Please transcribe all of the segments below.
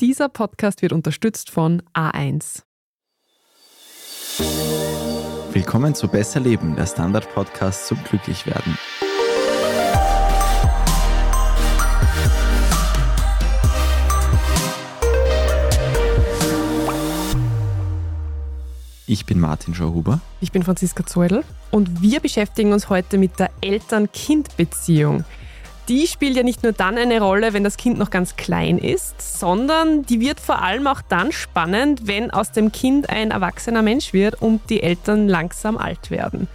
Dieser Podcast wird unterstützt von A1. Willkommen zu Besser Leben, der Standard-Podcast zum Glücklichwerden. Ich bin Martin Schauhuber. Ich bin Franziska Zeudel und wir beschäftigen uns heute mit der Eltern-Kind-Beziehung. Die spielt ja nicht nur dann eine Rolle, wenn das Kind noch ganz klein ist, sondern die wird vor allem auch dann spannend, wenn aus dem Kind ein erwachsener Mensch wird und die Eltern langsam alt werden.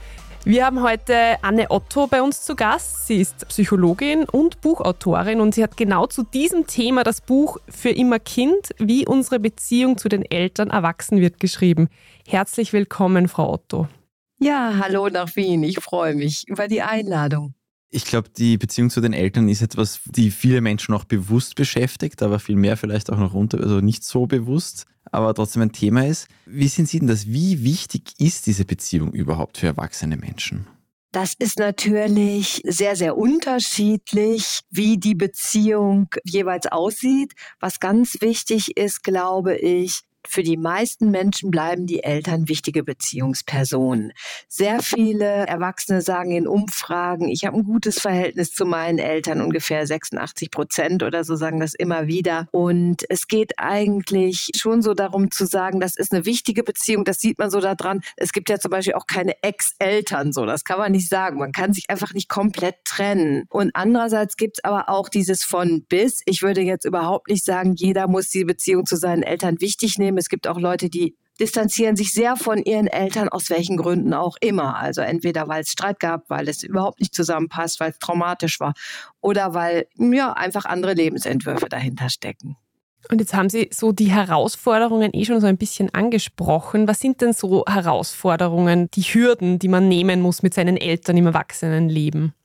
Wir haben heute Anne Otto bei uns zu Gast. Sie ist Psychologin und Buchautorin und sie hat genau zu diesem Thema das Buch Für immer Kind, wie unsere Beziehung zu den Eltern erwachsen wird, geschrieben. Herzlich willkommen, Frau Otto. Ja, hallo nach Wien. Ich freue mich über die Einladung. Ich glaube, die Beziehung zu den Eltern ist etwas, die viele Menschen auch bewusst beschäftigt, aber viel mehr vielleicht auch noch unter, also nicht so bewusst, aber trotzdem ein Thema ist. Wie sehen Sie denn das? Wie wichtig ist diese Beziehung überhaupt für erwachsene Menschen? Das ist natürlich sehr, sehr unterschiedlich, wie die Beziehung jeweils aussieht. Was ganz wichtig ist, glaube ich, für die meisten Menschen bleiben die Eltern wichtige Beziehungspersonen. Sehr viele Erwachsene sagen in Umfragen, ich habe ein gutes Verhältnis zu meinen Eltern, ungefähr 86 Prozent oder so sagen das immer wieder. Und es geht eigentlich schon so darum zu sagen, das ist eine wichtige Beziehung, das sieht man so daran. Es gibt ja zum Beispiel auch keine Ex-Eltern, so das kann man nicht sagen. Man kann sich einfach nicht komplett trennen. Und andererseits gibt es aber auch dieses von bis. Ich würde jetzt überhaupt nicht sagen, jeder muss die Beziehung zu seinen Eltern wichtig nehmen. Es gibt auch Leute, die distanzieren sich sehr von ihren Eltern, aus welchen Gründen auch immer. Also entweder weil es Streit gab, weil es überhaupt nicht zusammenpasst, weil es traumatisch war oder weil ja einfach andere Lebensentwürfe dahinter stecken. Und jetzt haben Sie so die Herausforderungen eh schon so ein bisschen angesprochen. Was sind denn so Herausforderungen, die Hürden, die man nehmen muss mit seinen Eltern im Erwachsenenleben?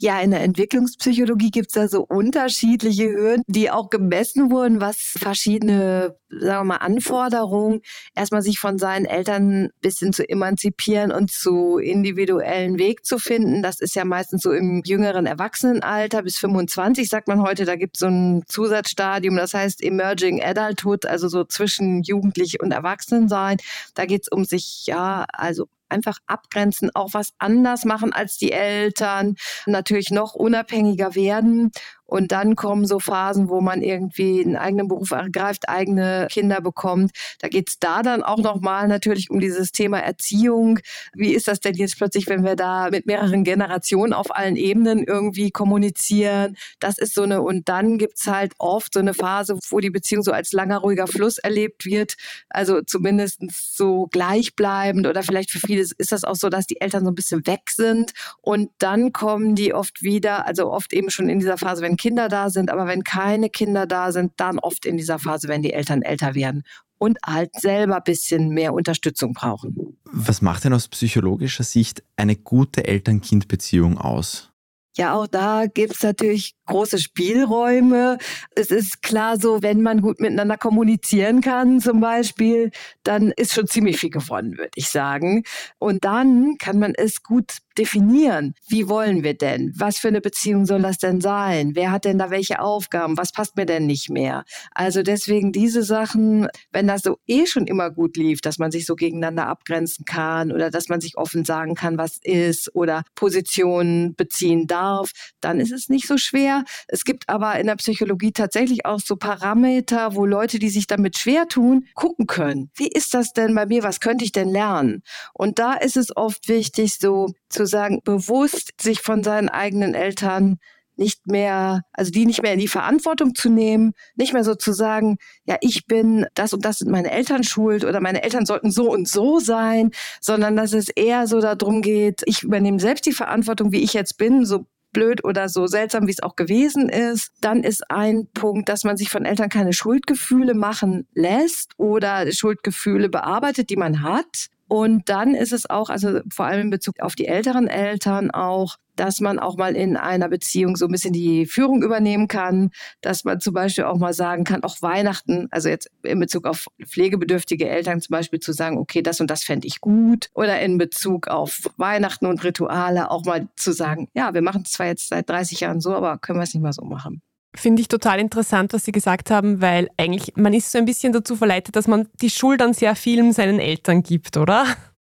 Ja, in der Entwicklungspsychologie gibt es da so unterschiedliche Hürden, die auch gemessen wurden, was verschiedene, sagen wir mal, Anforderungen, erstmal sich von seinen Eltern bisschen zu emanzipieren und zu individuellen Weg zu finden. Das ist ja meistens so im jüngeren Erwachsenenalter bis 25, sagt man heute. Da gibt es so ein Zusatzstadium, das heißt Emerging Adulthood, also so zwischen Jugendlich und Erwachsenensein. Da geht es um sich, ja, also einfach abgrenzen, auch was anders machen als die Eltern, natürlich noch unabhängiger werden und dann kommen so Phasen, wo man irgendwie einen eigenen Beruf ergreift, eigene Kinder bekommt. Da geht's da dann auch nochmal natürlich um dieses Thema Erziehung. Wie ist das denn jetzt plötzlich, wenn wir da mit mehreren Generationen auf allen Ebenen irgendwie kommunizieren? Das ist so eine, und dann gibt's halt oft so eine Phase, wo die Beziehung so als langer, ruhiger Fluss erlebt wird. Also zumindest so gleichbleibend oder vielleicht für viele ist das auch so, dass die Eltern so ein bisschen weg sind und dann kommen die oft wieder, also oft eben schon in dieser Phase, wenn Kinder da sind, aber wenn keine Kinder da sind, dann oft in dieser Phase, wenn die Eltern älter werden und halt selber ein bisschen mehr Unterstützung brauchen. Was macht denn aus psychologischer Sicht eine gute Eltern-Kind-Beziehung aus? Ja, auch da gibt es natürlich große Spielräume. Es ist klar so, wenn man gut miteinander kommunizieren kann zum Beispiel, dann ist schon ziemlich viel gewonnen, würde ich sagen. Und dann kann man es gut definieren. Wie wollen wir denn? Was für eine Beziehung soll das denn sein? Wer hat denn da welche Aufgaben? Was passt mir denn nicht mehr? Also deswegen diese Sachen, wenn das so eh schon immer gut lief, dass man sich so gegeneinander abgrenzen kann oder dass man sich offen sagen kann, was ist oder Positionen beziehen darf, dann ist es nicht so schwer. Es gibt aber in der Psychologie tatsächlich auch so Parameter, wo Leute, die sich damit schwer tun, gucken können. Wie ist das denn bei mir? Was könnte ich denn lernen? Und da ist es oft wichtig, so zu sagen, bewusst sich von seinen eigenen Eltern nicht mehr, also die nicht mehr in die Verantwortung zu nehmen, nicht mehr so zu sagen, ja, ich bin das und das sind meine Eltern schuld oder meine Eltern sollten so und so sein, sondern dass es eher so darum geht, ich übernehme selbst die Verantwortung, wie ich jetzt bin, so blöd oder so seltsam, wie es auch gewesen ist. Dann ist ein Punkt, dass man sich von Eltern keine Schuldgefühle machen lässt oder Schuldgefühle bearbeitet, die man hat und dann ist es auch, also vor allem in Bezug auf die älteren Eltern auch, dass man auch mal in einer Beziehung so ein bisschen die Führung übernehmen kann, dass man zum Beispiel auch mal sagen kann, auch Weihnachten, also jetzt in Bezug auf pflegebedürftige Eltern zum Beispiel zu sagen, okay, das und das fände ich gut. Oder in Bezug auf Weihnachten und Rituale auch mal zu sagen, ja, wir machen es zwar jetzt seit 30 Jahren so, aber können wir es nicht mal so machen. Finde ich total interessant, was Sie gesagt haben, weil eigentlich man ist so ein bisschen dazu verleitet, dass man die Schuld an sehr vielen seinen Eltern gibt, oder?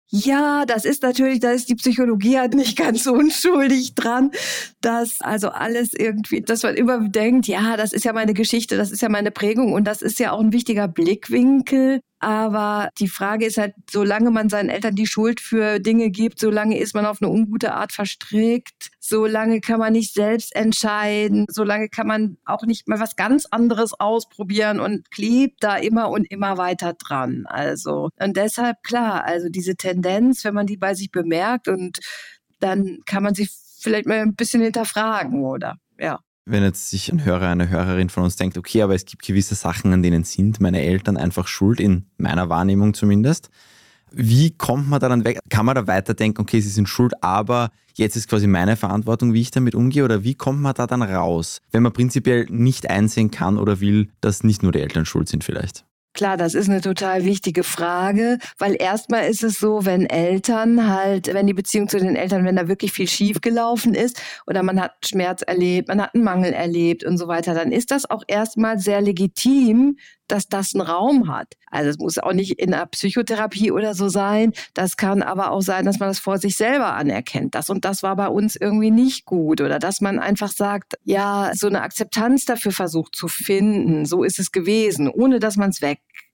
Ja, das ist natürlich, da ist die Psychologie halt nicht ganz unschuldig dran, dass also alles irgendwie, dass man immer denkt, ja, das ist ja meine Geschichte, das ist ja meine Prägung und das ist ja auch ein wichtiger Blickwinkel. Aber die Frage ist halt, solange man seinen Eltern die Schuld für Dinge gibt, solange ist man auf eine ungute Art verstrickt, solange kann man nicht selbst entscheiden, solange kann man auch nicht mal was ganz anderes ausprobieren und klebt da immer und immer weiter dran. Also, und deshalb klar, also diese Tendenz, wenn man die bei sich bemerkt und dann kann man sich vielleicht mal ein bisschen hinterfragen, oder? Ja wenn jetzt sich ein Hörer, eine Hörerin von uns denkt, okay, aber es gibt gewisse Sachen, an denen sind meine Eltern einfach schuld, in meiner Wahrnehmung zumindest. Wie kommt man da dann weg? Kann man da weiterdenken, okay, sie sind schuld, aber jetzt ist quasi meine Verantwortung, wie ich damit umgehe? Oder wie kommt man da dann raus, wenn man prinzipiell nicht einsehen kann oder will, dass nicht nur die Eltern schuld sind vielleicht? Klar, das ist eine total wichtige Frage, weil erstmal ist es so, wenn Eltern halt, wenn die Beziehung zu den Eltern, wenn da wirklich viel schief gelaufen ist oder man hat Schmerz erlebt, man hat einen Mangel erlebt und so weiter, dann ist das auch erstmal sehr legitim, dass das einen Raum hat. Also es muss auch nicht in einer Psychotherapie oder so sein. Das kann aber auch sein, dass man das vor sich selber anerkennt. Das und das war bei uns irgendwie nicht gut. Oder dass man einfach sagt, ja, so eine Akzeptanz dafür versucht zu finden. So ist es gewesen, ohne dass man es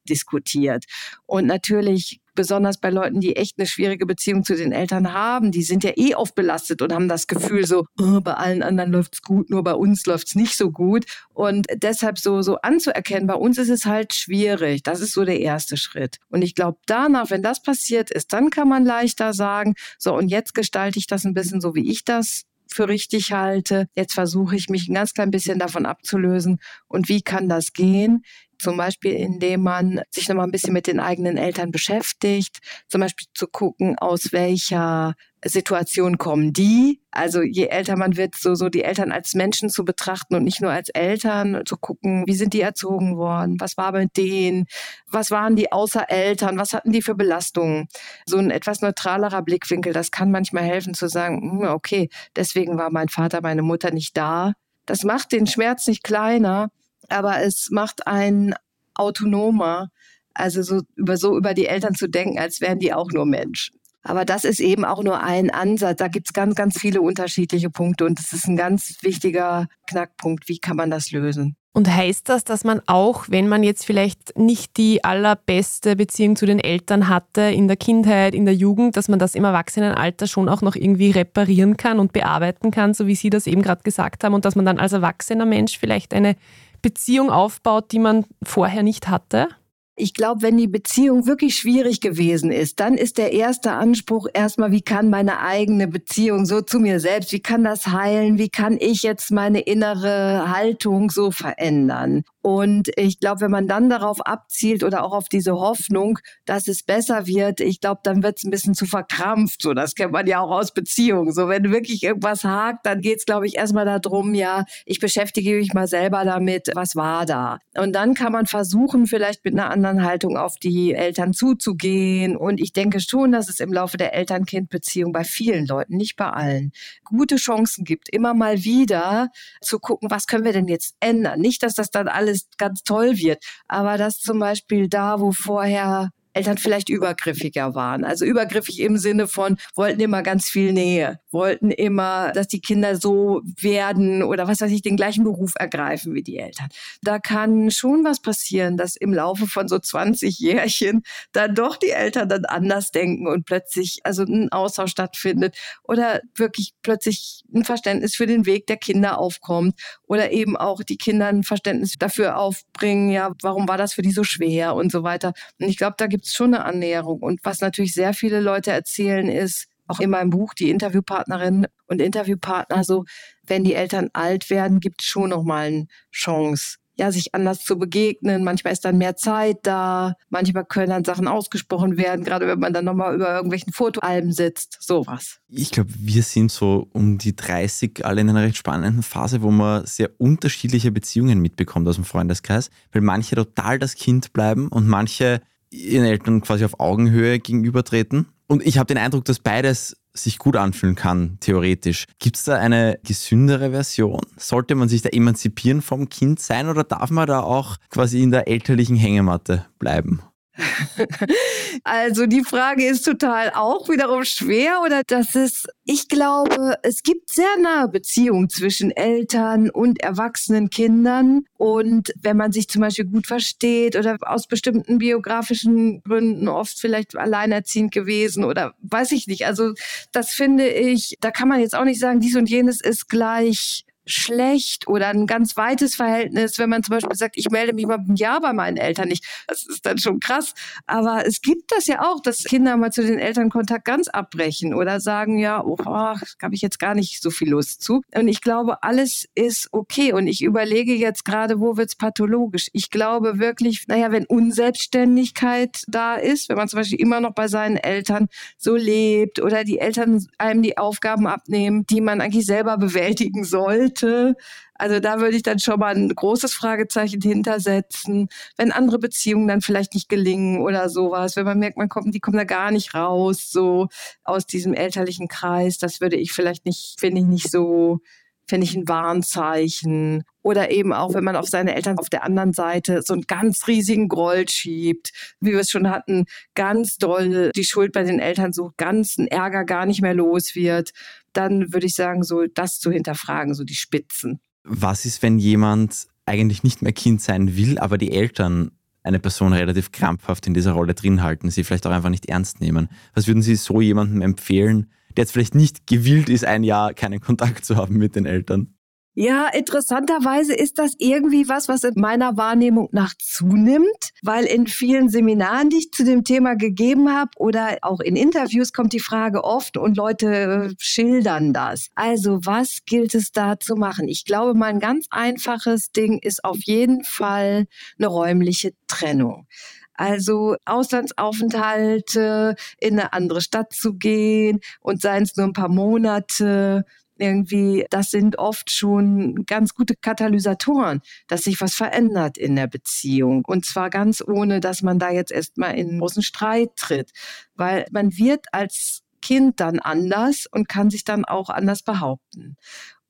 wegdiskutiert. Und natürlich besonders bei Leuten, die echt eine schwierige Beziehung zu den Eltern haben, die sind ja eh oft belastet und haben das Gefühl so, oh, bei allen anderen läuft's gut, nur bei uns läuft's nicht so gut. Und deshalb so, so anzuerkennen, bei uns ist es halt schwierig. Das ist so der erste Schritt. Und ich glaube, danach, wenn das passiert ist, dann kann man leichter sagen, so, und jetzt gestalte ich das ein bisschen so, wie ich das für richtig halte. Jetzt versuche ich mich ein ganz klein bisschen davon abzulösen. Und wie kann das gehen? Zum Beispiel, indem man sich nochmal ein bisschen mit den eigenen Eltern beschäftigt, zum Beispiel zu gucken, aus welcher Situation kommen die. Also je älter man wird, so, so die Eltern als Menschen zu betrachten und nicht nur als Eltern, zu gucken, wie sind die erzogen worden, was war mit denen, was waren die außer Eltern, was hatten die für Belastungen. So ein etwas neutralerer Blickwinkel, das kann manchmal helfen zu sagen, hm, okay, deswegen war mein Vater, meine Mutter nicht da. Das macht den Schmerz nicht kleiner, aber es macht einen autonomer, also so über, so über die Eltern zu denken, als wären die auch nur Menschen. Aber das ist eben auch nur ein Ansatz. Da gibt es ganz, ganz viele unterschiedliche Punkte und das ist ein ganz wichtiger Knackpunkt. Wie kann man das lösen? Und heißt das, dass man auch, wenn man jetzt vielleicht nicht die allerbeste Beziehung zu den Eltern hatte in der Kindheit, in der Jugend, dass man das im Erwachsenenalter schon auch noch irgendwie reparieren kann und bearbeiten kann, so wie Sie das eben gerade gesagt haben, und dass man dann als erwachsener Mensch vielleicht eine Beziehung aufbaut, die man vorher nicht hatte? Ich glaube, wenn die Beziehung wirklich schwierig gewesen ist, dann ist der erste Anspruch erstmal, wie kann meine eigene Beziehung so zu mir selbst, wie kann das heilen, wie kann ich jetzt meine innere Haltung so verändern? Und ich glaube, wenn man dann darauf abzielt oder auch auf diese Hoffnung, dass es besser wird, ich glaube, dann wird es ein bisschen zu verkrampft. So, das kennt man ja auch aus Beziehungen. So, wenn wirklich irgendwas hakt, dann geht es, glaube ich, erstmal darum, ja, ich beschäftige mich mal selber damit, was war da. Und dann kann man versuchen, vielleicht mit einer anderen Haltung auf die Eltern zuzugehen. Und ich denke schon, dass es im Laufe der Eltern-Kind-Beziehung bei vielen Leuten, nicht bei allen, gute Chancen gibt, immer mal wieder zu gucken, was können wir denn jetzt ändern. Nicht, dass das dann alles alles ganz toll wird. Aber dass zum Beispiel da, wo vorher Eltern vielleicht übergriffiger waren. Also übergriffig im Sinne von, wollten immer ganz viel Nähe, wollten immer, dass die Kinder so werden oder was weiß ich, den gleichen Beruf ergreifen wie die Eltern. Da kann schon was passieren, dass im Laufe von so 20 Jährchen dann doch die Eltern dann anders denken und plötzlich also ein Austausch stattfindet oder wirklich plötzlich ein Verständnis für den Weg der Kinder aufkommt oder eben auch die Kinder ein Verständnis dafür aufbringen, ja, warum war das für die so schwer und so weiter. Und ich glaube, da gibt es schon eine Annäherung. Und was natürlich sehr viele Leute erzählen, ist, auch in meinem Buch, die Interviewpartnerinnen und Interviewpartner, so, wenn die Eltern alt werden, gibt es schon nochmal eine Chance, ja, sich anders zu begegnen. Manchmal ist dann mehr Zeit da. Manchmal können dann Sachen ausgesprochen werden, gerade wenn man dann nochmal über irgendwelchen Fotoalben sitzt. Sowas. Ich glaube, wir sind so um die 30 alle in einer recht spannenden Phase, wo man sehr unterschiedliche Beziehungen mitbekommt aus dem Freundeskreis, weil manche total das Kind bleiben und manche ihren Eltern quasi auf Augenhöhe gegenübertreten. Und ich habe den Eindruck, dass beides sich gut anfühlen kann, theoretisch. Gibt es da eine gesündere Version? Sollte man sich da emanzipieren vom Kind sein oder darf man da auch quasi in der elterlichen Hängematte bleiben? Also die Frage ist total auch wiederum schwer oder das ist, ich glaube, es gibt sehr nahe Beziehungen zwischen Eltern und erwachsenen Kindern und wenn man sich zum Beispiel gut versteht oder aus bestimmten biografischen Gründen oft vielleicht alleinerziehend gewesen oder weiß ich nicht. Also das finde ich, da kann man jetzt auch nicht sagen, dies und jenes ist gleich schlecht oder ein ganz weites Verhältnis, wenn man zum Beispiel sagt, ich melde mich mal ein Jahr bei meinen Eltern nicht. Das ist dann schon krass. Aber es gibt das ja auch, dass Kinder mal zu den Eltern Kontakt ganz abbrechen oder sagen, ja, oh, habe ich jetzt gar nicht so viel Lust zu. Und ich glaube, alles ist okay. Und ich überlege jetzt gerade, wo wird's pathologisch? Ich glaube wirklich, naja, wenn Unselbstständigkeit da ist, wenn man zum Beispiel immer noch bei seinen Eltern so lebt oder die Eltern einem die Aufgaben abnehmen, die man eigentlich selber bewältigen soll, sollte. Also da würde ich dann schon mal ein großes Fragezeichen hintersetzen, wenn andere Beziehungen dann vielleicht nicht gelingen oder sowas, wenn man merkt, man kommt, die kommen da gar nicht raus, so aus diesem elterlichen Kreis, das würde ich vielleicht nicht, finde ich nicht so, finde ich ein Warnzeichen. Oder eben auch, wenn man auf seine Eltern auf der anderen Seite so einen ganz riesigen Groll schiebt, wie wir es schon hatten, ganz doll die Schuld bei den Eltern so ganz ein Ärger gar nicht mehr los wird dann würde ich sagen, so das zu hinterfragen, so die Spitzen. Was ist, wenn jemand eigentlich nicht mehr Kind sein will, aber die Eltern eine Person relativ krampfhaft in dieser Rolle drin halten, sie vielleicht auch einfach nicht ernst nehmen? Was würden Sie so jemandem empfehlen, der jetzt vielleicht nicht gewillt ist, ein Jahr keinen Kontakt zu haben mit den Eltern? Ja, interessanterweise ist das irgendwie was, was in meiner Wahrnehmung nach zunimmt, weil in vielen Seminaren, die ich zu dem Thema gegeben habe oder auch in Interviews kommt die Frage oft und Leute äh, schildern das. Also was gilt es da zu machen? Ich glaube, mein ganz einfaches Ding ist auf jeden Fall eine räumliche Trennung. Also Auslandsaufenthalte, in eine andere Stadt zu gehen und seien es nur ein paar Monate, irgendwie, das sind oft schon ganz gute Katalysatoren, dass sich was verändert in der Beziehung. Und zwar ganz ohne, dass man da jetzt erstmal in einen großen Streit tritt. Weil man wird als Kind dann anders und kann sich dann auch anders behaupten.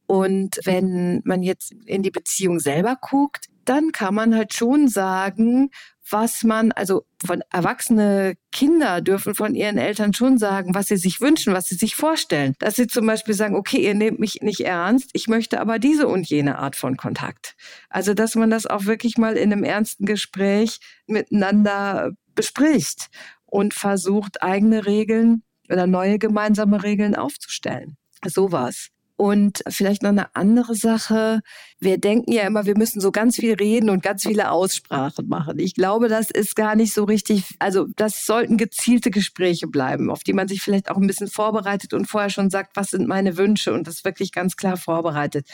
Und wenn man jetzt in die Beziehung selber guckt, dann kann man halt schon sagen, was man, also von erwachsene Kinder dürfen von ihren Eltern schon sagen, was sie sich wünschen, was sie sich vorstellen. Dass sie zum Beispiel sagen, okay, ihr nehmt mich nicht ernst, ich möchte aber diese und jene Art von Kontakt. Also, dass man das auch wirklich mal in einem ernsten Gespräch miteinander bespricht und versucht, eigene Regeln oder neue gemeinsame Regeln aufzustellen. Sowas. Und vielleicht noch eine andere Sache. Wir denken ja immer, wir müssen so ganz viel reden und ganz viele Aussprachen machen. Ich glaube, das ist gar nicht so richtig. Also das sollten gezielte Gespräche bleiben, auf die man sich vielleicht auch ein bisschen vorbereitet und vorher schon sagt, was sind meine Wünsche und das wirklich ganz klar vorbereitet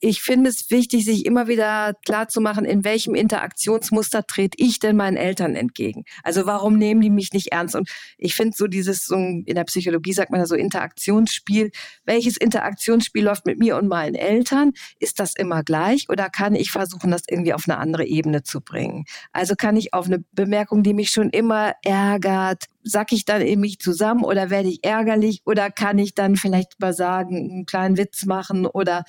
ich finde es wichtig, sich immer wieder klarzumachen, in welchem Interaktionsmuster trete ich denn meinen Eltern entgegen? Also warum nehmen die mich nicht ernst? Und ich finde so dieses, so in der Psychologie sagt man ja so Interaktionsspiel. Welches Interaktionsspiel läuft mit mir und meinen Eltern? Ist das immer gleich oder kann ich versuchen, das irgendwie auf eine andere Ebene zu bringen? Also kann ich auf eine Bemerkung, die mich schon immer ärgert, sack ich dann in mich zusammen oder werde ich ärgerlich oder kann ich dann vielleicht mal sagen, einen kleinen Witz machen oder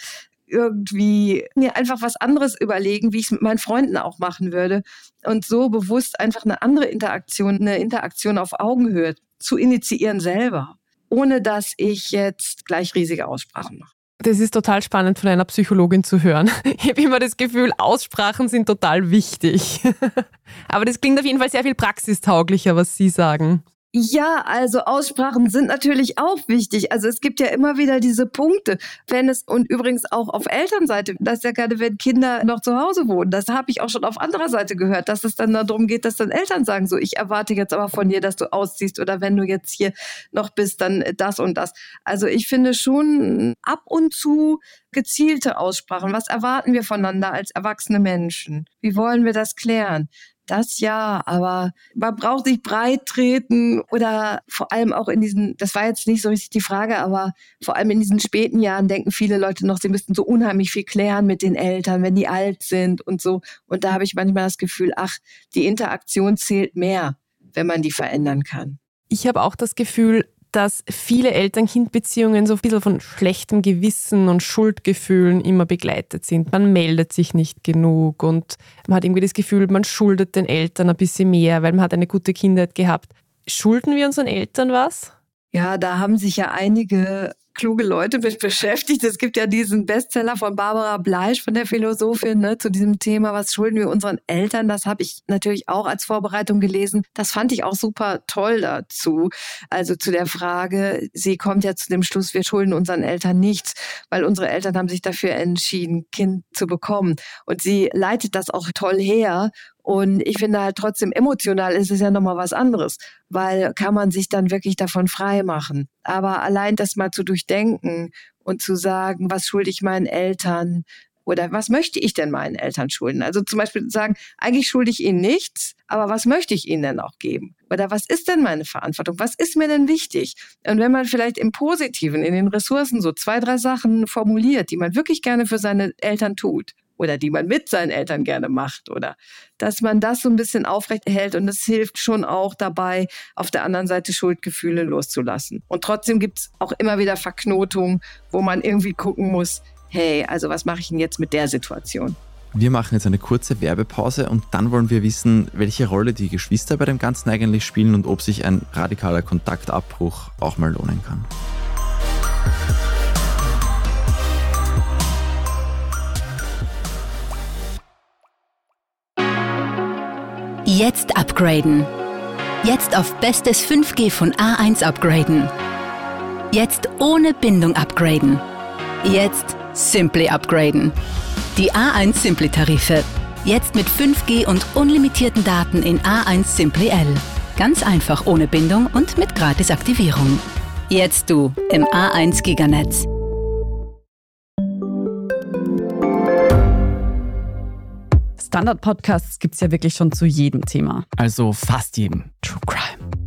irgendwie mir einfach was anderes überlegen, wie ich es mit meinen Freunden auch machen würde. Und so bewusst einfach eine andere Interaktion, eine Interaktion auf Augenhöhe zu initiieren selber, ohne dass ich jetzt gleich riesige Aussprachen mache. Das ist total spannend von einer Psychologin zu hören. Ich habe immer das Gefühl, Aussprachen sind total wichtig. Aber das klingt auf jeden Fall sehr viel praxistauglicher, was Sie sagen. Ja, also Aussprachen sind natürlich auch wichtig. Also es gibt ja immer wieder diese Punkte, wenn es und übrigens auch auf Elternseite, das ist ja gerade, wenn Kinder noch zu Hause wohnen, das habe ich auch schon auf anderer Seite gehört, dass es dann darum geht, dass dann Eltern sagen, so ich erwarte jetzt aber von dir, dass du ausziehst oder wenn du jetzt hier noch bist, dann das und das. Also ich finde schon ab und zu gezielte Aussprachen. Was erwarten wir voneinander als erwachsene Menschen? Wie wollen wir das klären? Das ja, aber man braucht sich breit treten oder vor allem auch in diesen, das war jetzt nicht so richtig die Frage, aber vor allem in diesen späten Jahren denken viele Leute noch, sie müssten so unheimlich viel klären mit den Eltern, wenn die alt sind und so. Und da habe ich manchmal das Gefühl, ach, die Interaktion zählt mehr, wenn man die verändern kann. Ich habe auch das Gefühl, dass viele Eltern-Kind-Beziehungen so ein bisschen von schlechtem Gewissen und Schuldgefühlen immer begleitet sind. Man meldet sich nicht genug und man hat irgendwie das Gefühl, man schuldet den Eltern ein bisschen mehr, weil man hat eine gute Kindheit gehabt. Schulden wir unseren Eltern was? Ja, da haben sich ja einige kluge Leute mit beschäftigt. Es gibt ja diesen Bestseller von Barbara Bleisch, von der Philosophin, ne, zu diesem Thema, was schulden wir unseren Eltern? Das habe ich natürlich auch als Vorbereitung gelesen. Das fand ich auch super toll dazu. Also zu der Frage, sie kommt ja zu dem Schluss, wir schulden unseren Eltern nichts, weil unsere Eltern haben sich dafür entschieden, Kind zu bekommen. Und sie leitet das auch toll her und ich finde halt trotzdem emotional ist es ja nochmal was anderes, weil kann man sich dann wirklich davon frei machen. Aber allein das mal zu durchdenken und zu sagen, was schulde ich meinen Eltern, oder was möchte ich denn meinen Eltern schulden? Also zum Beispiel sagen, eigentlich schulde ich ihnen nichts, aber was möchte ich ihnen denn auch geben? Oder was ist denn meine Verantwortung? Was ist mir denn wichtig? Und wenn man vielleicht im Positiven, in den Ressourcen so zwei, drei Sachen formuliert, die man wirklich gerne für seine Eltern tut, oder die man mit seinen Eltern gerne macht oder dass man das so ein bisschen aufrecht hält und es hilft schon auch dabei, auf der anderen Seite Schuldgefühle loszulassen. Und trotzdem gibt es auch immer wieder Verknotungen, wo man irgendwie gucken muss, hey, also was mache ich denn jetzt mit der Situation? Wir machen jetzt eine kurze Werbepause und dann wollen wir wissen, welche Rolle die Geschwister bei dem Ganzen eigentlich spielen und ob sich ein radikaler Kontaktabbruch auch mal lohnen kann. Jetzt upgraden. Jetzt auf bestes 5G von A1 upgraden. Jetzt ohne Bindung upgraden. Jetzt Simply upgraden. Die A1 Simply Tarife. Jetzt mit 5G und unlimitierten Daten in A1 Simply L. Ganz einfach ohne Bindung und mit Gratisaktivierung. Jetzt du im A1 Giganetz. Standard-Podcasts gibt es ja wirklich schon zu jedem Thema. Also fast jedem. True Crime.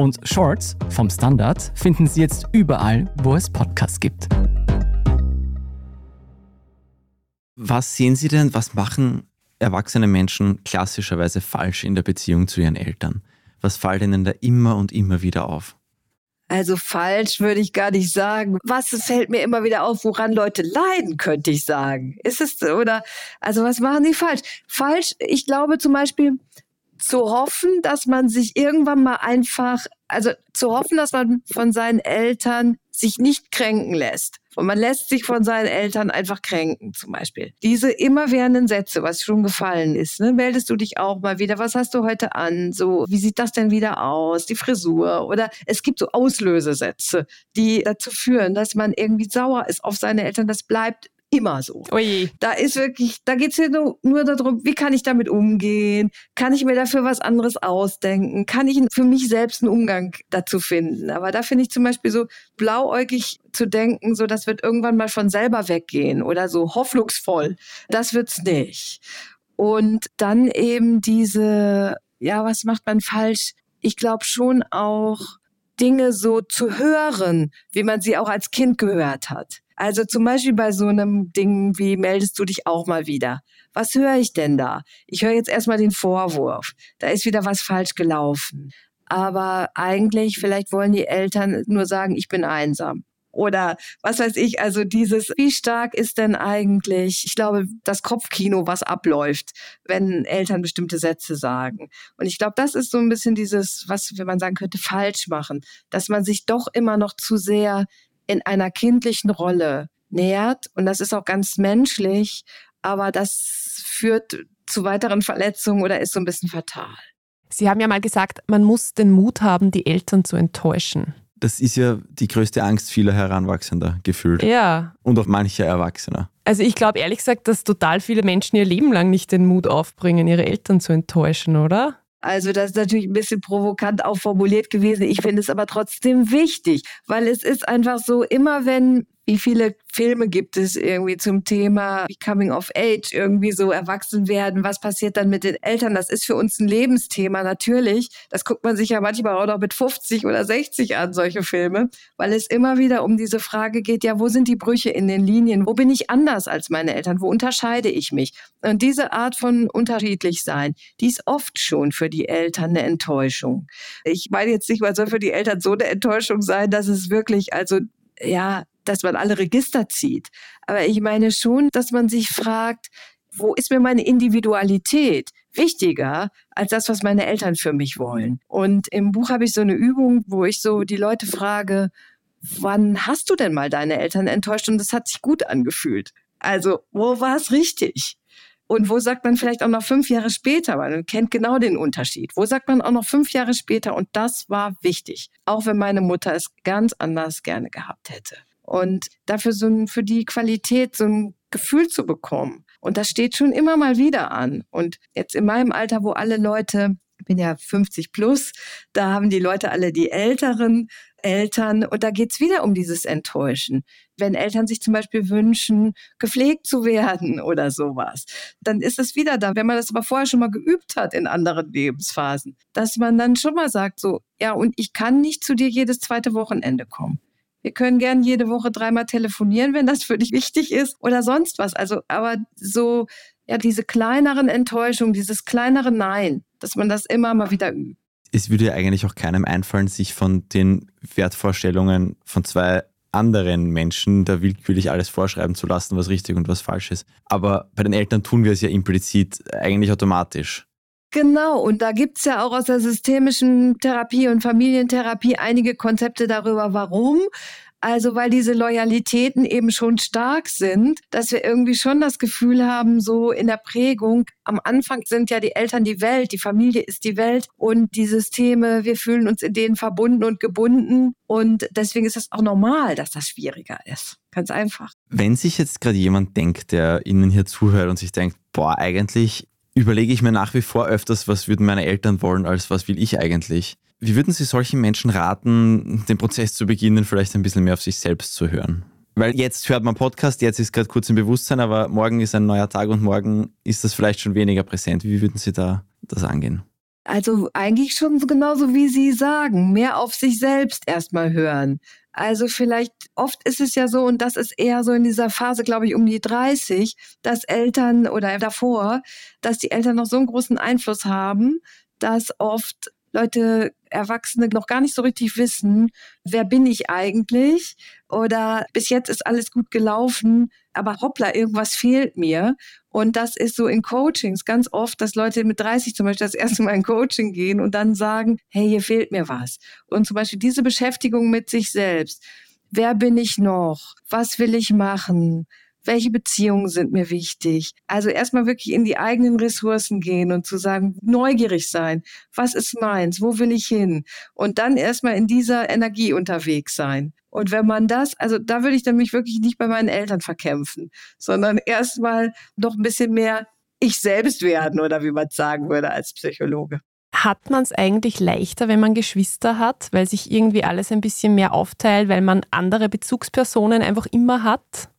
Und Shorts vom Standard finden Sie jetzt überall, wo es Podcasts gibt. Was sehen Sie denn, was machen erwachsene Menschen klassischerweise falsch in der Beziehung zu ihren Eltern? Was fällt ihnen da immer und immer wieder auf? Also falsch würde ich gar nicht sagen. Was fällt mir immer wieder auf, woran Leute leiden, könnte ich sagen. Ist es, oder, also was machen die falsch? Falsch, ich glaube zum Beispiel, zu hoffen, dass man sich irgendwann mal einfach, also zu hoffen, dass man von seinen Eltern sich nicht kränken lässt. Und man lässt sich von seinen Eltern einfach kränken, zum Beispiel. Diese immerwährenden Sätze, was schon gefallen ist, ne? meldest du dich auch mal wieder, was hast du heute an? So, wie sieht das denn wieder aus? Die Frisur? Oder es gibt so Auslösesätze, die dazu führen, dass man irgendwie sauer ist auf seine Eltern. Das bleibt immer so. Oje. Da ist wirklich, da geht's hier nur, nur darum, wie kann ich damit umgehen? Kann ich mir dafür was anderes ausdenken? Kann ich für mich selbst einen Umgang dazu finden? Aber da finde ich zum Beispiel so blauäugig zu denken, so das wird irgendwann mal von selber weggehen oder so hoffnungsvoll. Das wird's nicht. Und dann eben diese, ja, was macht man falsch? Ich glaube schon auch, Dinge so zu hören, wie man sie auch als Kind gehört hat. Also zum Beispiel bei so einem Ding wie meldest du dich auch mal wieder. Was höre ich denn da? Ich höre jetzt erstmal den Vorwurf. Da ist wieder was falsch gelaufen. Aber eigentlich, vielleicht wollen die Eltern nur sagen, ich bin einsam. Oder was weiß ich, also dieses, wie stark ist denn eigentlich, ich glaube, das Kopfkino, was abläuft, wenn Eltern bestimmte Sätze sagen. Und ich glaube, das ist so ein bisschen dieses, was, wenn man sagen könnte, falsch machen, dass man sich doch immer noch zu sehr in einer kindlichen Rolle nähert. Und das ist auch ganz menschlich, aber das führt zu weiteren Verletzungen oder ist so ein bisschen fatal. Sie haben ja mal gesagt, man muss den Mut haben, die Eltern zu enttäuschen. Das ist ja die größte Angst vieler Heranwachsender gefühlt. Ja. Und auch mancher Erwachsener. Also ich glaube ehrlich gesagt, dass total viele Menschen ihr Leben lang nicht den Mut aufbringen, ihre Eltern zu enttäuschen, oder? Also das ist natürlich ein bisschen provokant auch formuliert gewesen. Ich finde es aber trotzdem wichtig, weil es ist einfach so, immer wenn wie viele Filme gibt es irgendwie zum Thema Coming of Age, irgendwie so erwachsen werden? Was passiert dann mit den Eltern? Das ist für uns ein Lebensthema natürlich. Das guckt man sich ja manchmal auch noch mit 50 oder 60 an, solche Filme, weil es immer wieder um diese Frage geht, ja, wo sind die Brüche in den Linien? Wo bin ich anders als meine Eltern? Wo unterscheide ich mich? Und diese Art von unterschiedlich sein, die ist oft schon für die Eltern eine Enttäuschung. Ich meine jetzt nicht, mal soll für die Eltern so eine Enttäuschung sein, dass es wirklich, also ja, dass man alle Register zieht. Aber ich meine schon, dass man sich fragt, wo ist mir meine Individualität wichtiger als das, was meine Eltern für mich wollen? Und im Buch habe ich so eine Übung, wo ich so die Leute frage, wann hast du denn mal deine Eltern enttäuscht und das hat sich gut angefühlt? Also, wo war es richtig? Und wo sagt man vielleicht auch noch fünf Jahre später, man kennt genau den Unterschied. Wo sagt man auch noch fünf Jahre später und das war wichtig, auch wenn meine Mutter es ganz anders gerne gehabt hätte. Und dafür so ein, für die Qualität so ein Gefühl zu bekommen. Und das steht schon immer mal wieder an. Und jetzt in meinem Alter, wo alle Leute, ich bin ja 50 plus, da haben die Leute alle die älteren Eltern. Und da geht's wieder um dieses Enttäuschen. Wenn Eltern sich zum Beispiel wünschen, gepflegt zu werden oder sowas, dann ist es wieder da. Wenn man das aber vorher schon mal geübt hat in anderen Lebensphasen, dass man dann schon mal sagt, so, ja, und ich kann nicht zu dir jedes zweite Wochenende kommen. Wir können gern jede Woche dreimal telefonieren, wenn das für dich wichtig ist oder sonst was. Also, aber so, ja, diese kleineren Enttäuschungen, dieses kleinere Nein, dass man das immer mal wieder übt. Es würde ja eigentlich auch keinem einfallen, sich von den Wertvorstellungen von zwei anderen Menschen da willkürlich alles vorschreiben zu lassen, was richtig und was falsch ist. Aber bei den Eltern tun wir es ja implizit eigentlich automatisch. Genau, und da gibt's ja auch aus der systemischen Therapie und Familientherapie einige Konzepte darüber, warum. Also weil diese Loyalitäten eben schon stark sind, dass wir irgendwie schon das Gefühl haben, so in der Prägung, am Anfang sind ja die Eltern die Welt, die Familie ist die Welt und die Systeme, wir fühlen uns in denen verbunden und gebunden und deswegen ist es auch normal, dass das schwieriger ist. Ganz einfach. Wenn sich jetzt gerade jemand denkt, der Ihnen hier zuhört und sich denkt, boah, eigentlich überlege ich mir nach wie vor öfters, was würden meine Eltern wollen, als was will ich eigentlich. Wie würden Sie solchen Menschen raten, den Prozess zu beginnen, vielleicht ein bisschen mehr auf sich selbst zu hören? Weil jetzt hört man Podcast, jetzt ist gerade kurz im Bewusstsein, aber morgen ist ein neuer Tag und morgen ist das vielleicht schon weniger präsent. Wie würden Sie da das angehen? Also eigentlich schon genauso wie Sie sagen, mehr auf sich selbst erstmal hören. Also vielleicht, oft ist es ja so, und das ist eher so in dieser Phase, glaube ich, um die 30, dass Eltern oder davor, dass die Eltern noch so einen großen Einfluss haben, dass oft Leute, Erwachsene noch gar nicht so richtig wissen, wer bin ich eigentlich? Oder bis jetzt ist alles gut gelaufen, aber hoppla, irgendwas fehlt mir. Und das ist so in Coachings ganz oft, dass Leute mit 30 zum Beispiel das erste Mal in Coaching gehen und dann sagen, hey, hier fehlt mir was. Und zum Beispiel diese Beschäftigung mit sich selbst. Wer bin ich noch? Was will ich machen? Welche Beziehungen sind mir wichtig. Also erstmal wirklich in die eigenen Ressourcen gehen und zu sagen, neugierig sein, was ist meins, wo will ich hin? Und dann erstmal in dieser Energie unterwegs sein. Und wenn man das, also da würde ich dann mich wirklich nicht bei meinen Eltern verkämpfen, sondern erstmal noch ein bisschen mehr ich selbst werden oder wie man es sagen würde als Psychologe. Hat man es eigentlich leichter, wenn man Geschwister hat, weil sich irgendwie alles ein bisschen mehr aufteilt, weil man andere Bezugspersonen einfach immer hat?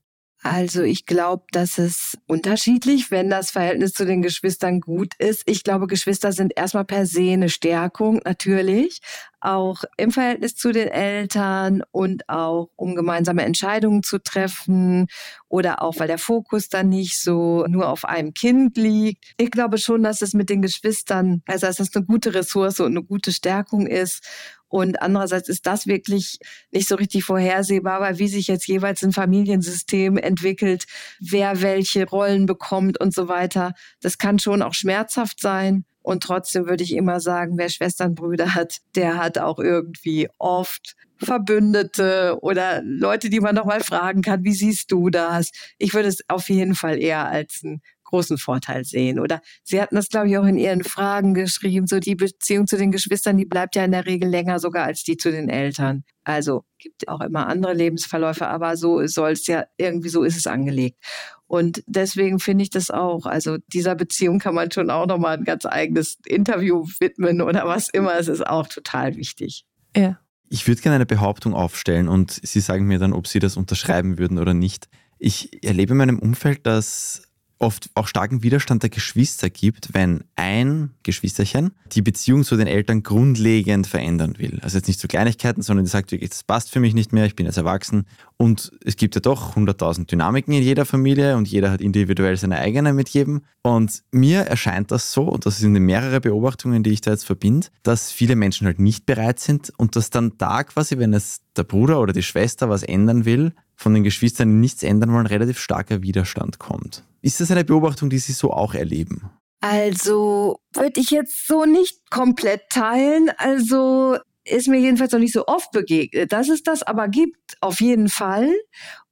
Also ich glaube, dass es unterschiedlich, wenn das Verhältnis zu den Geschwistern gut ist. Ich glaube, Geschwister sind erstmal per se eine Stärkung, natürlich, auch im Verhältnis zu den Eltern und auch um gemeinsame Entscheidungen zu treffen oder auch weil der Fokus dann nicht so nur auf einem Kind liegt. Ich glaube schon, dass es mit den Geschwistern, also dass es eine gute Ressource und eine gute Stärkung ist und andererseits ist das wirklich nicht so richtig vorhersehbar, weil wie sich jetzt jeweils ein Familiensystem entwickelt, wer welche Rollen bekommt und so weiter, das kann schon auch schmerzhaft sein. Und trotzdem würde ich immer sagen, wer Schwesternbrüder hat, der hat auch irgendwie oft Verbündete oder Leute, die man noch mal fragen kann, wie siehst du das? Ich würde es auf jeden Fall eher als einen großen Vorteil sehen. Oder Sie hatten das, glaube ich, auch in Ihren Fragen geschrieben, so die Beziehung zu den Geschwistern, die bleibt ja in der Regel länger sogar als die zu den Eltern. Also gibt auch immer andere Lebensverläufe, aber so soll es ja irgendwie so ist es angelegt. Und deswegen finde ich das auch. Also dieser Beziehung kann man schon auch nochmal ein ganz eigenes Interview widmen oder was immer. Es ist auch total wichtig. Ja. Ich würde gerne eine Behauptung aufstellen und Sie sagen mir dann, ob Sie das unterschreiben würden oder nicht. Ich erlebe in meinem Umfeld, dass oft auch starken Widerstand der Geschwister gibt, wenn ein Geschwisterchen die Beziehung zu den Eltern grundlegend verändern will. Also jetzt nicht zu Kleinigkeiten, sondern die sagt, das passt für mich nicht mehr, ich bin jetzt erwachsen. Und es gibt ja doch 100.000 Dynamiken in jeder Familie und jeder hat individuell seine eigene mit jedem. Und mir erscheint das so, und das sind mehrere Beobachtungen, die ich da jetzt verbinde, dass viele Menschen halt nicht bereit sind und dass dann da quasi, wenn es der Bruder oder die Schwester was ändern will, von den Geschwistern nichts ändern wollen, relativ starker Widerstand kommt. Ist das eine Beobachtung, die Sie so auch erleben? Also würde ich jetzt so nicht komplett teilen. Also ist mir jedenfalls noch nicht so oft begegnet, dass es das aber gibt, auf jeden Fall.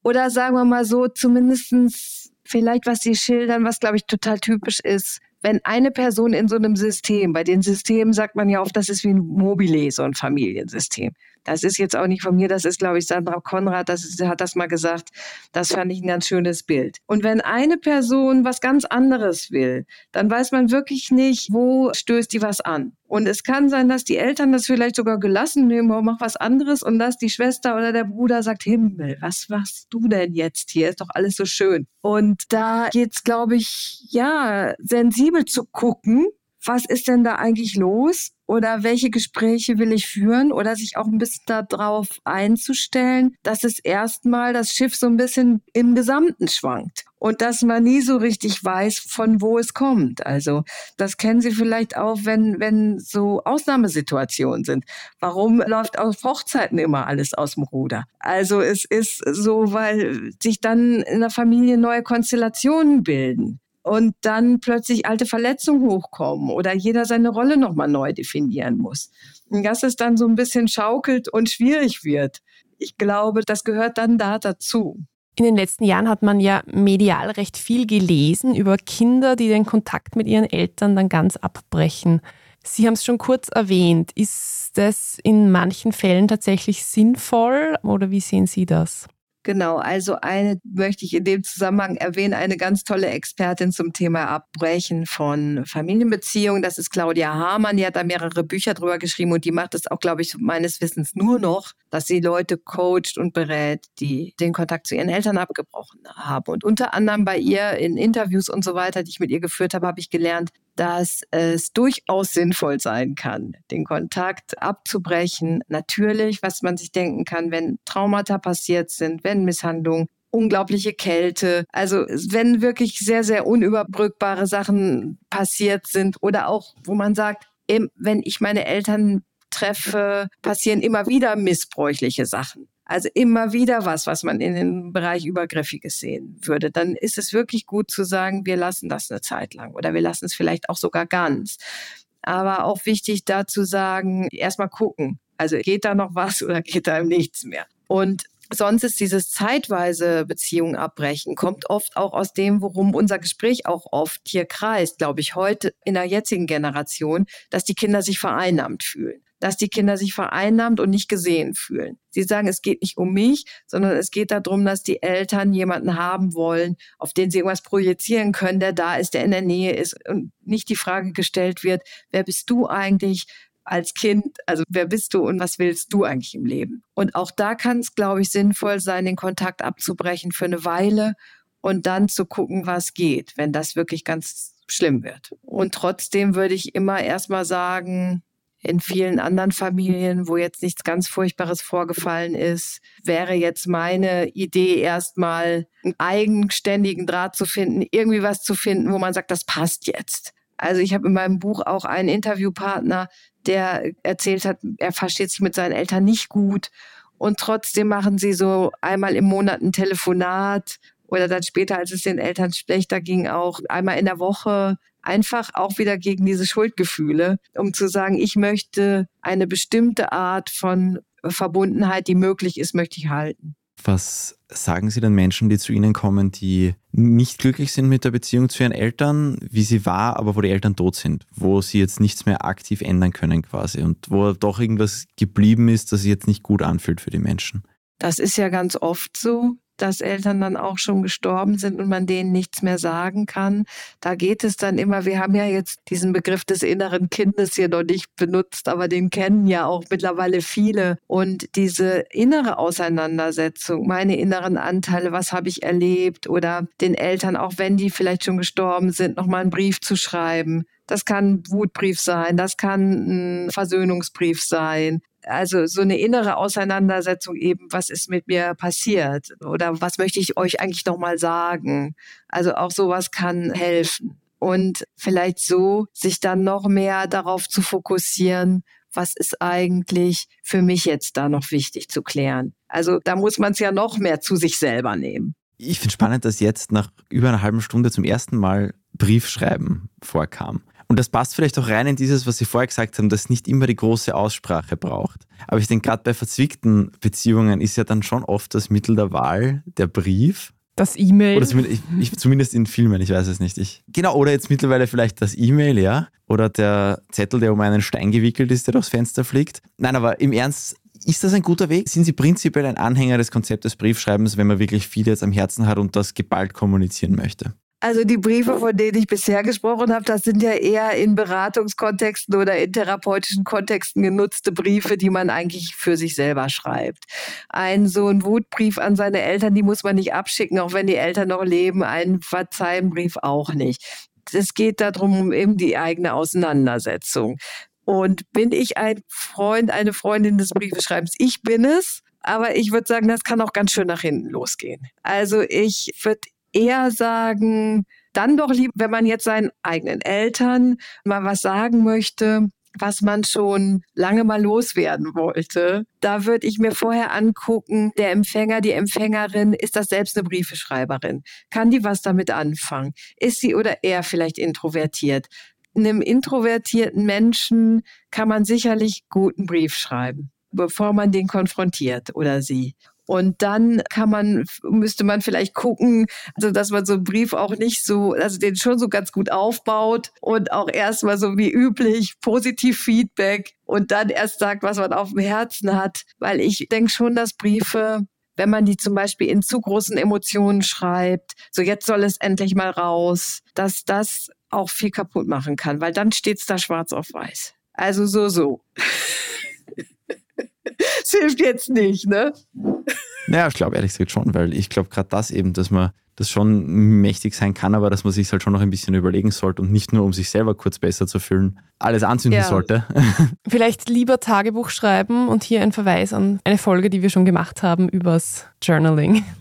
Oder sagen wir mal so, zumindestens vielleicht, was Sie schildern, was glaube ich total typisch ist, wenn eine Person in so einem System, bei den Systemen sagt man ja oft, das ist wie ein Mobile, so ein Familiensystem. Das ist jetzt auch nicht von mir, das ist, glaube ich, Sandra Konrad, das ist, hat das mal gesagt. Das fand ich ein ganz schönes Bild. Und wenn eine Person was ganz anderes will, dann weiß man wirklich nicht, wo stößt die was an. Und es kann sein, dass die Eltern das vielleicht sogar gelassen nehmen, oh, mach was anderes und dass die Schwester oder der Bruder sagt, Himmel, was machst du denn jetzt hier? Ist doch alles so schön. Und da geht's, glaube ich, ja, sensibel zu gucken, was ist denn da eigentlich los oder welche Gespräche will ich führen oder sich auch ein bisschen darauf einzustellen, dass es erstmal das Schiff so ein bisschen im Gesamten schwankt und dass man nie so richtig weiß, von wo es kommt. Also das kennen Sie vielleicht auch, wenn, wenn so Ausnahmesituationen sind. Warum läuft auf Hochzeiten immer alles aus dem Ruder? Also es ist so, weil sich dann in der Familie neue Konstellationen bilden und dann plötzlich alte Verletzungen hochkommen oder jeder seine Rolle nochmal neu definieren muss. Und dass es dann so ein bisschen schaukelt und schwierig wird. Ich glaube, das gehört dann da dazu. In den letzten Jahren hat man ja medial recht viel gelesen über Kinder, die den Kontakt mit ihren Eltern dann ganz abbrechen. Sie haben es schon kurz erwähnt. Ist das in manchen Fällen tatsächlich sinnvoll oder wie sehen Sie das? Genau, also eine möchte ich in dem Zusammenhang erwähnen, eine ganz tolle Expertin zum Thema Abbrechen von Familienbeziehungen. Das ist Claudia Hamann, die hat da mehrere Bücher drüber geschrieben und die macht es auch, glaube ich, meines Wissens nur noch, dass sie Leute coacht und berät, die den Kontakt zu ihren Eltern abgebrochen haben. Und unter anderem bei ihr in Interviews und so weiter, die ich mit ihr geführt habe, habe ich gelernt, dass es durchaus sinnvoll sein kann, den Kontakt abzubrechen. Natürlich, was man sich denken kann, wenn Traumata passiert sind, wenn Misshandlungen, unglaubliche Kälte. Also wenn wirklich sehr, sehr unüberbrückbare Sachen passiert sind oder auch, wo man sagt, wenn ich meine Eltern treffe, passieren immer wieder missbräuchliche Sachen. Also immer wieder was, was man in den Bereich Übergriffiges sehen würde. Dann ist es wirklich gut zu sagen, wir lassen das eine Zeit lang oder wir lassen es vielleicht auch sogar ganz. Aber auch wichtig da zu sagen, erstmal gucken. Also geht da noch was oder geht da nichts mehr? Und Sonst ist dieses zeitweise Beziehung abbrechen, kommt oft auch aus dem, worum unser Gespräch auch oft hier kreist, glaube ich, heute in der jetzigen Generation, dass die Kinder sich vereinnahmt fühlen dass die Kinder sich vereinnahmt und nicht gesehen fühlen. Sie sagen, es geht nicht um mich, sondern es geht darum, dass die Eltern jemanden haben wollen, auf den sie irgendwas projizieren können, der da ist, der in der Nähe ist und nicht die Frage gestellt wird, wer bist du eigentlich? als Kind, also wer bist du und was willst du eigentlich im Leben? Und auch da kann es, glaube ich, sinnvoll sein, den Kontakt abzubrechen für eine Weile und dann zu gucken, was geht, wenn das wirklich ganz schlimm wird. Und trotzdem würde ich immer erstmal sagen, in vielen anderen Familien, wo jetzt nichts ganz Furchtbares vorgefallen ist, wäre jetzt meine Idee erstmal einen eigenständigen Draht zu finden, irgendwie was zu finden, wo man sagt, das passt jetzt. Also ich habe in meinem Buch auch einen Interviewpartner, der erzählt hat, er versteht sich mit seinen Eltern nicht gut und trotzdem machen sie so einmal im Monat ein Telefonat oder dann später, als es den Eltern schlechter ging, auch einmal in der Woche einfach auch wieder gegen diese Schuldgefühle, um zu sagen, ich möchte eine bestimmte Art von Verbundenheit, die möglich ist, möchte ich halten. Was sagen Sie den Menschen, die zu Ihnen kommen, die nicht glücklich sind mit der Beziehung zu ihren Eltern, wie sie war, aber wo die Eltern tot sind, wo sie jetzt nichts mehr aktiv ändern können quasi und wo doch irgendwas geblieben ist, das sich jetzt nicht gut anfühlt für die Menschen? Das ist ja ganz oft so dass Eltern dann auch schon gestorben sind und man denen nichts mehr sagen kann. Da geht es dann immer, wir haben ja jetzt diesen Begriff des inneren Kindes hier noch nicht benutzt, aber den kennen ja auch mittlerweile viele. Und diese innere Auseinandersetzung, meine inneren Anteile, was habe ich erlebt oder den Eltern, auch wenn die vielleicht schon gestorben sind, nochmal einen Brief zu schreiben. Das kann ein Wutbrief sein, das kann ein Versöhnungsbrief sein, also so eine innere Auseinandersetzung eben, was ist mit mir passiert oder was möchte ich euch eigentlich nochmal sagen. Also auch sowas kann helfen. Und vielleicht so sich dann noch mehr darauf zu fokussieren, was ist eigentlich für mich jetzt da noch wichtig zu klären. Also da muss man es ja noch mehr zu sich selber nehmen. Ich finde spannend, dass jetzt nach über einer halben Stunde zum ersten Mal Briefschreiben vorkam. Und das passt vielleicht auch rein in dieses, was Sie vorher gesagt haben, dass nicht immer die große Aussprache braucht. Aber ich denke, gerade bei verzwickten Beziehungen ist ja dann schon oft das Mittel der Wahl der Brief. Das E-Mail. Oder zumindest, ich, ich, zumindest, in Filmen, ich weiß es nicht. Ich, genau, oder jetzt mittlerweile vielleicht das E-Mail, ja. Oder der Zettel, der um einen Stein gewickelt ist, der durchs Fenster fliegt. Nein, aber im Ernst, ist das ein guter Weg? Sind Sie prinzipiell ein Anhänger des Konzeptes Briefschreibens, wenn man wirklich viel jetzt am Herzen hat und das geballt kommunizieren möchte? Also die Briefe, von denen ich bisher gesprochen habe, das sind ja eher in Beratungskontexten oder in therapeutischen Kontexten genutzte Briefe, die man eigentlich für sich selber schreibt. Ein so ein Wutbrief an seine Eltern, die muss man nicht abschicken, auch wenn die Eltern noch leben. Ein Verzeihbrief auch nicht. Es geht darum, um eben die eigene Auseinandersetzung. Und bin ich ein Freund, eine Freundin des Briefeschreibens? Ich bin es. Aber ich würde sagen, das kann auch ganz schön nach hinten losgehen. Also ich würde eher sagen, dann doch lieber, wenn man jetzt seinen eigenen Eltern mal was sagen möchte, was man schon lange mal loswerden wollte. Da würde ich mir vorher angucken, der Empfänger, die Empfängerin, ist das selbst eine Briefeschreiberin? Kann die was damit anfangen? Ist sie oder er vielleicht introvertiert? Einem introvertierten Menschen kann man sicherlich guten Brief schreiben, bevor man den konfrontiert oder sie. Und dann kann man, müsste man vielleicht gucken, also dass man so einen Brief auch nicht so, also den schon so ganz gut aufbaut und auch erstmal so wie üblich positiv Feedback und dann erst sagt, was man auf dem Herzen hat. Weil ich denke schon, dass Briefe wenn man die zum Beispiel in zu großen Emotionen schreibt, so jetzt soll es endlich mal raus, dass das auch viel kaputt machen kann, weil dann steht es da schwarz auf weiß. Also so, so. Es hilft jetzt nicht, ne? Naja, ich glaube ehrlich gesagt schon, weil ich glaube gerade das eben, dass man das schon mächtig sein kann, aber dass man sich halt schon noch ein bisschen überlegen sollte und nicht nur, um sich selber kurz besser zu fühlen, alles anzünden ja. sollte. Vielleicht lieber Tagebuch schreiben und hier ein Verweis an eine Folge, die wir schon gemacht haben übers Journaling.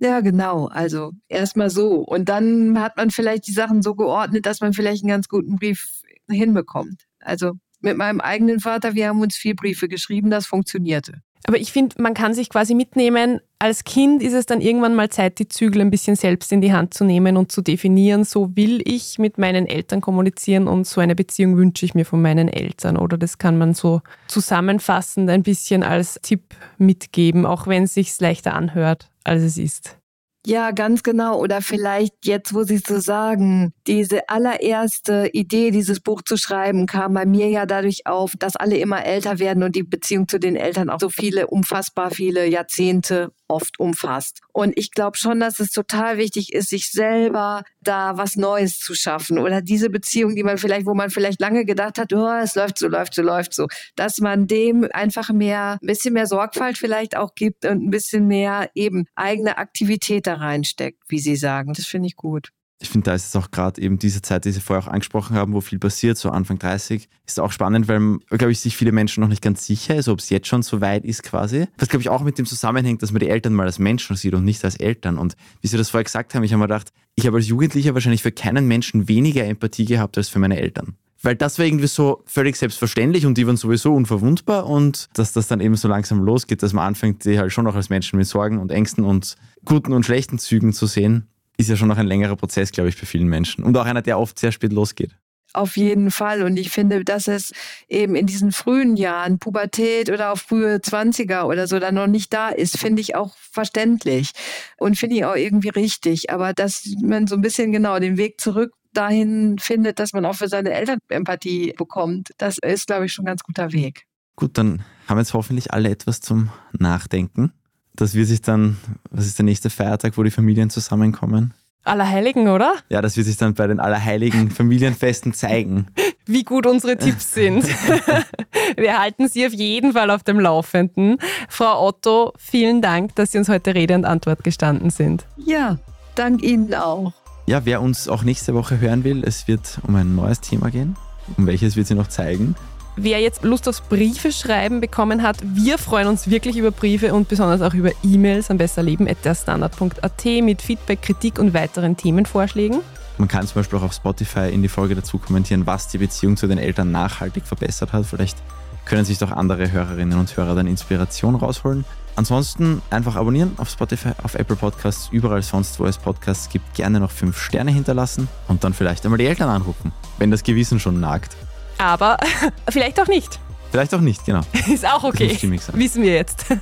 Ja, genau. Also erstmal so. Und dann hat man vielleicht die Sachen so geordnet, dass man vielleicht einen ganz guten Brief hinbekommt. Also mit meinem eigenen Vater, wir haben uns vier Briefe geschrieben, das funktionierte. Aber ich finde, man kann sich quasi mitnehmen, als Kind ist es dann irgendwann mal Zeit, die Zügel ein bisschen selbst in die Hand zu nehmen und zu definieren, so will ich mit meinen Eltern kommunizieren und so eine Beziehung wünsche ich mir von meinen Eltern. Oder das kann man so zusammenfassend ein bisschen als Tipp mitgeben, auch wenn es sich leichter anhört, als es ist. Ja, ganz genau. Oder vielleicht jetzt, wo Sie es so sagen, diese allererste Idee, dieses Buch zu schreiben, kam bei mir ja dadurch auf, dass alle immer älter werden und die Beziehung zu den Eltern auch so viele, unfassbar viele Jahrzehnte oft umfasst. Und ich glaube schon, dass es total wichtig ist, sich selber da was Neues zu schaffen oder diese Beziehung, die man vielleicht, wo man vielleicht lange gedacht hat, oh, es läuft so, läuft so, läuft so, dass man dem einfach mehr, ein bisschen mehr Sorgfalt vielleicht auch gibt und ein bisschen mehr eben eigene Aktivität da reinsteckt, wie Sie sagen. Das finde ich gut ich finde, da ist es auch gerade eben diese Zeit, die Sie vorher auch angesprochen haben, wo viel passiert, so Anfang 30, ist auch spannend, weil, glaube ich, sich viele Menschen noch nicht ganz sicher ist, ob es jetzt schon so weit ist quasi. Was, glaube ich, auch mit dem zusammenhängt, dass man die Eltern mal als Menschen sieht und nicht als Eltern. Und wie Sie das vorher gesagt haben, ich habe mir gedacht, ich habe als Jugendlicher wahrscheinlich für keinen Menschen weniger Empathie gehabt als für meine Eltern. Weil das war irgendwie so völlig selbstverständlich und die waren sowieso unverwundbar und dass das dann eben so langsam losgeht, dass man anfängt, die halt schon noch als Menschen mit Sorgen und Ängsten und guten und schlechten Zügen zu sehen, ist ja schon noch ein längerer Prozess, glaube ich, für vielen Menschen. Und auch einer, der oft sehr spät losgeht. Auf jeden Fall. Und ich finde, dass es eben in diesen frühen Jahren, Pubertät oder auch frühe Zwanziger oder so, dann noch nicht da ist, finde ich auch verständlich und finde ich auch irgendwie richtig. Aber dass man so ein bisschen genau den Weg zurück dahin findet, dass man auch für seine Eltern Empathie bekommt, das ist, glaube ich, schon ein ganz guter Weg. Gut, dann haben jetzt hoffentlich alle etwas zum Nachdenken. Das wird sich dann, was ist der nächste Feiertag, wo die Familien zusammenkommen? Allerheiligen, oder? Ja, das wird sich dann bei den Allerheiligen Familienfesten zeigen. Wie gut unsere Tipps sind. Wir halten Sie auf jeden Fall auf dem Laufenden. Frau Otto, vielen Dank, dass Sie uns heute Rede und Antwort gestanden sind. Ja, dank Ihnen auch. Ja, wer uns auch nächste Woche hören will, es wird um ein neues Thema gehen. Um welches wird sie noch zeigen. Wer jetzt Lust aufs Briefe schreiben bekommen hat, wir freuen uns wirklich über Briefe und besonders auch über E-Mails am besserleben.at mit Feedback, Kritik und weiteren Themenvorschlägen. Man kann zum Beispiel auch auf Spotify in die Folge dazu kommentieren, was die Beziehung zu den Eltern nachhaltig verbessert hat. Vielleicht können sich doch andere Hörerinnen und Hörer dann Inspiration rausholen. Ansonsten einfach abonnieren auf Spotify, auf Apple Podcasts, überall sonst, wo es Podcasts gibt, gerne noch fünf Sterne hinterlassen und dann vielleicht einmal die Eltern anrufen, wenn das Gewissen schon nagt. Aber vielleicht auch nicht. Vielleicht auch nicht, genau. Ist auch okay. muss stimmig sein. Wissen wir jetzt.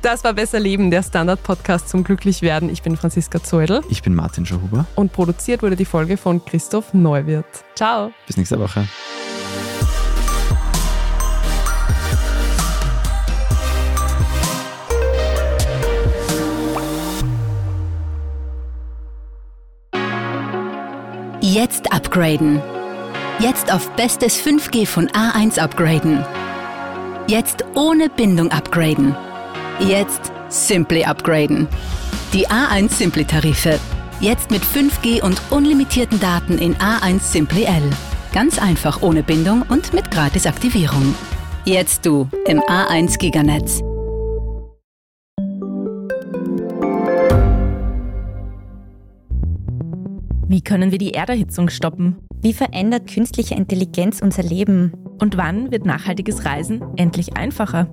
Das war Besser Leben, der Standard-Podcast zum Glücklichwerden. Ich bin Franziska Zeudel Ich bin Martin Schauhuber. und produziert wurde die Folge von Christoph Neuwirth. Ciao. Bis nächste Woche. Jetzt upgraden. Jetzt auf bestes 5G von A1 upgraden. Jetzt ohne Bindung upgraden. Jetzt Simply upgraden. Die A1 Simply Tarife. Jetzt mit 5G und unlimitierten Daten in A1 Simply L. Ganz einfach ohne Bindung und mit Gratisaktivierung. Jetzt du im A1 Giganetz. Wie können wir die Erderhitzung stoppen? Wie verändert künstliche Intelligenz unser Leben? Und wann wird nachhaltiges Reisen endlich einfacher?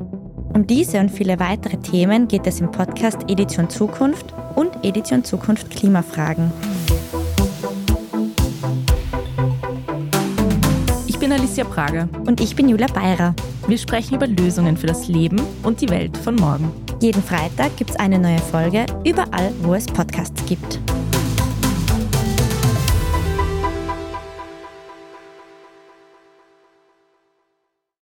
Um diese und viele weitere Themen geht es im Podcast Edition Zukunft und Edition Zukunft Klimafragen. Ich bin Alicia Prager. Und ich bin Julia Beirer. Wir sprechen über Lösungen für das Leben und die Welt von morgen. Jeden Freitag gibt es eine neue Folge, überall, wo es Podcasts gibt.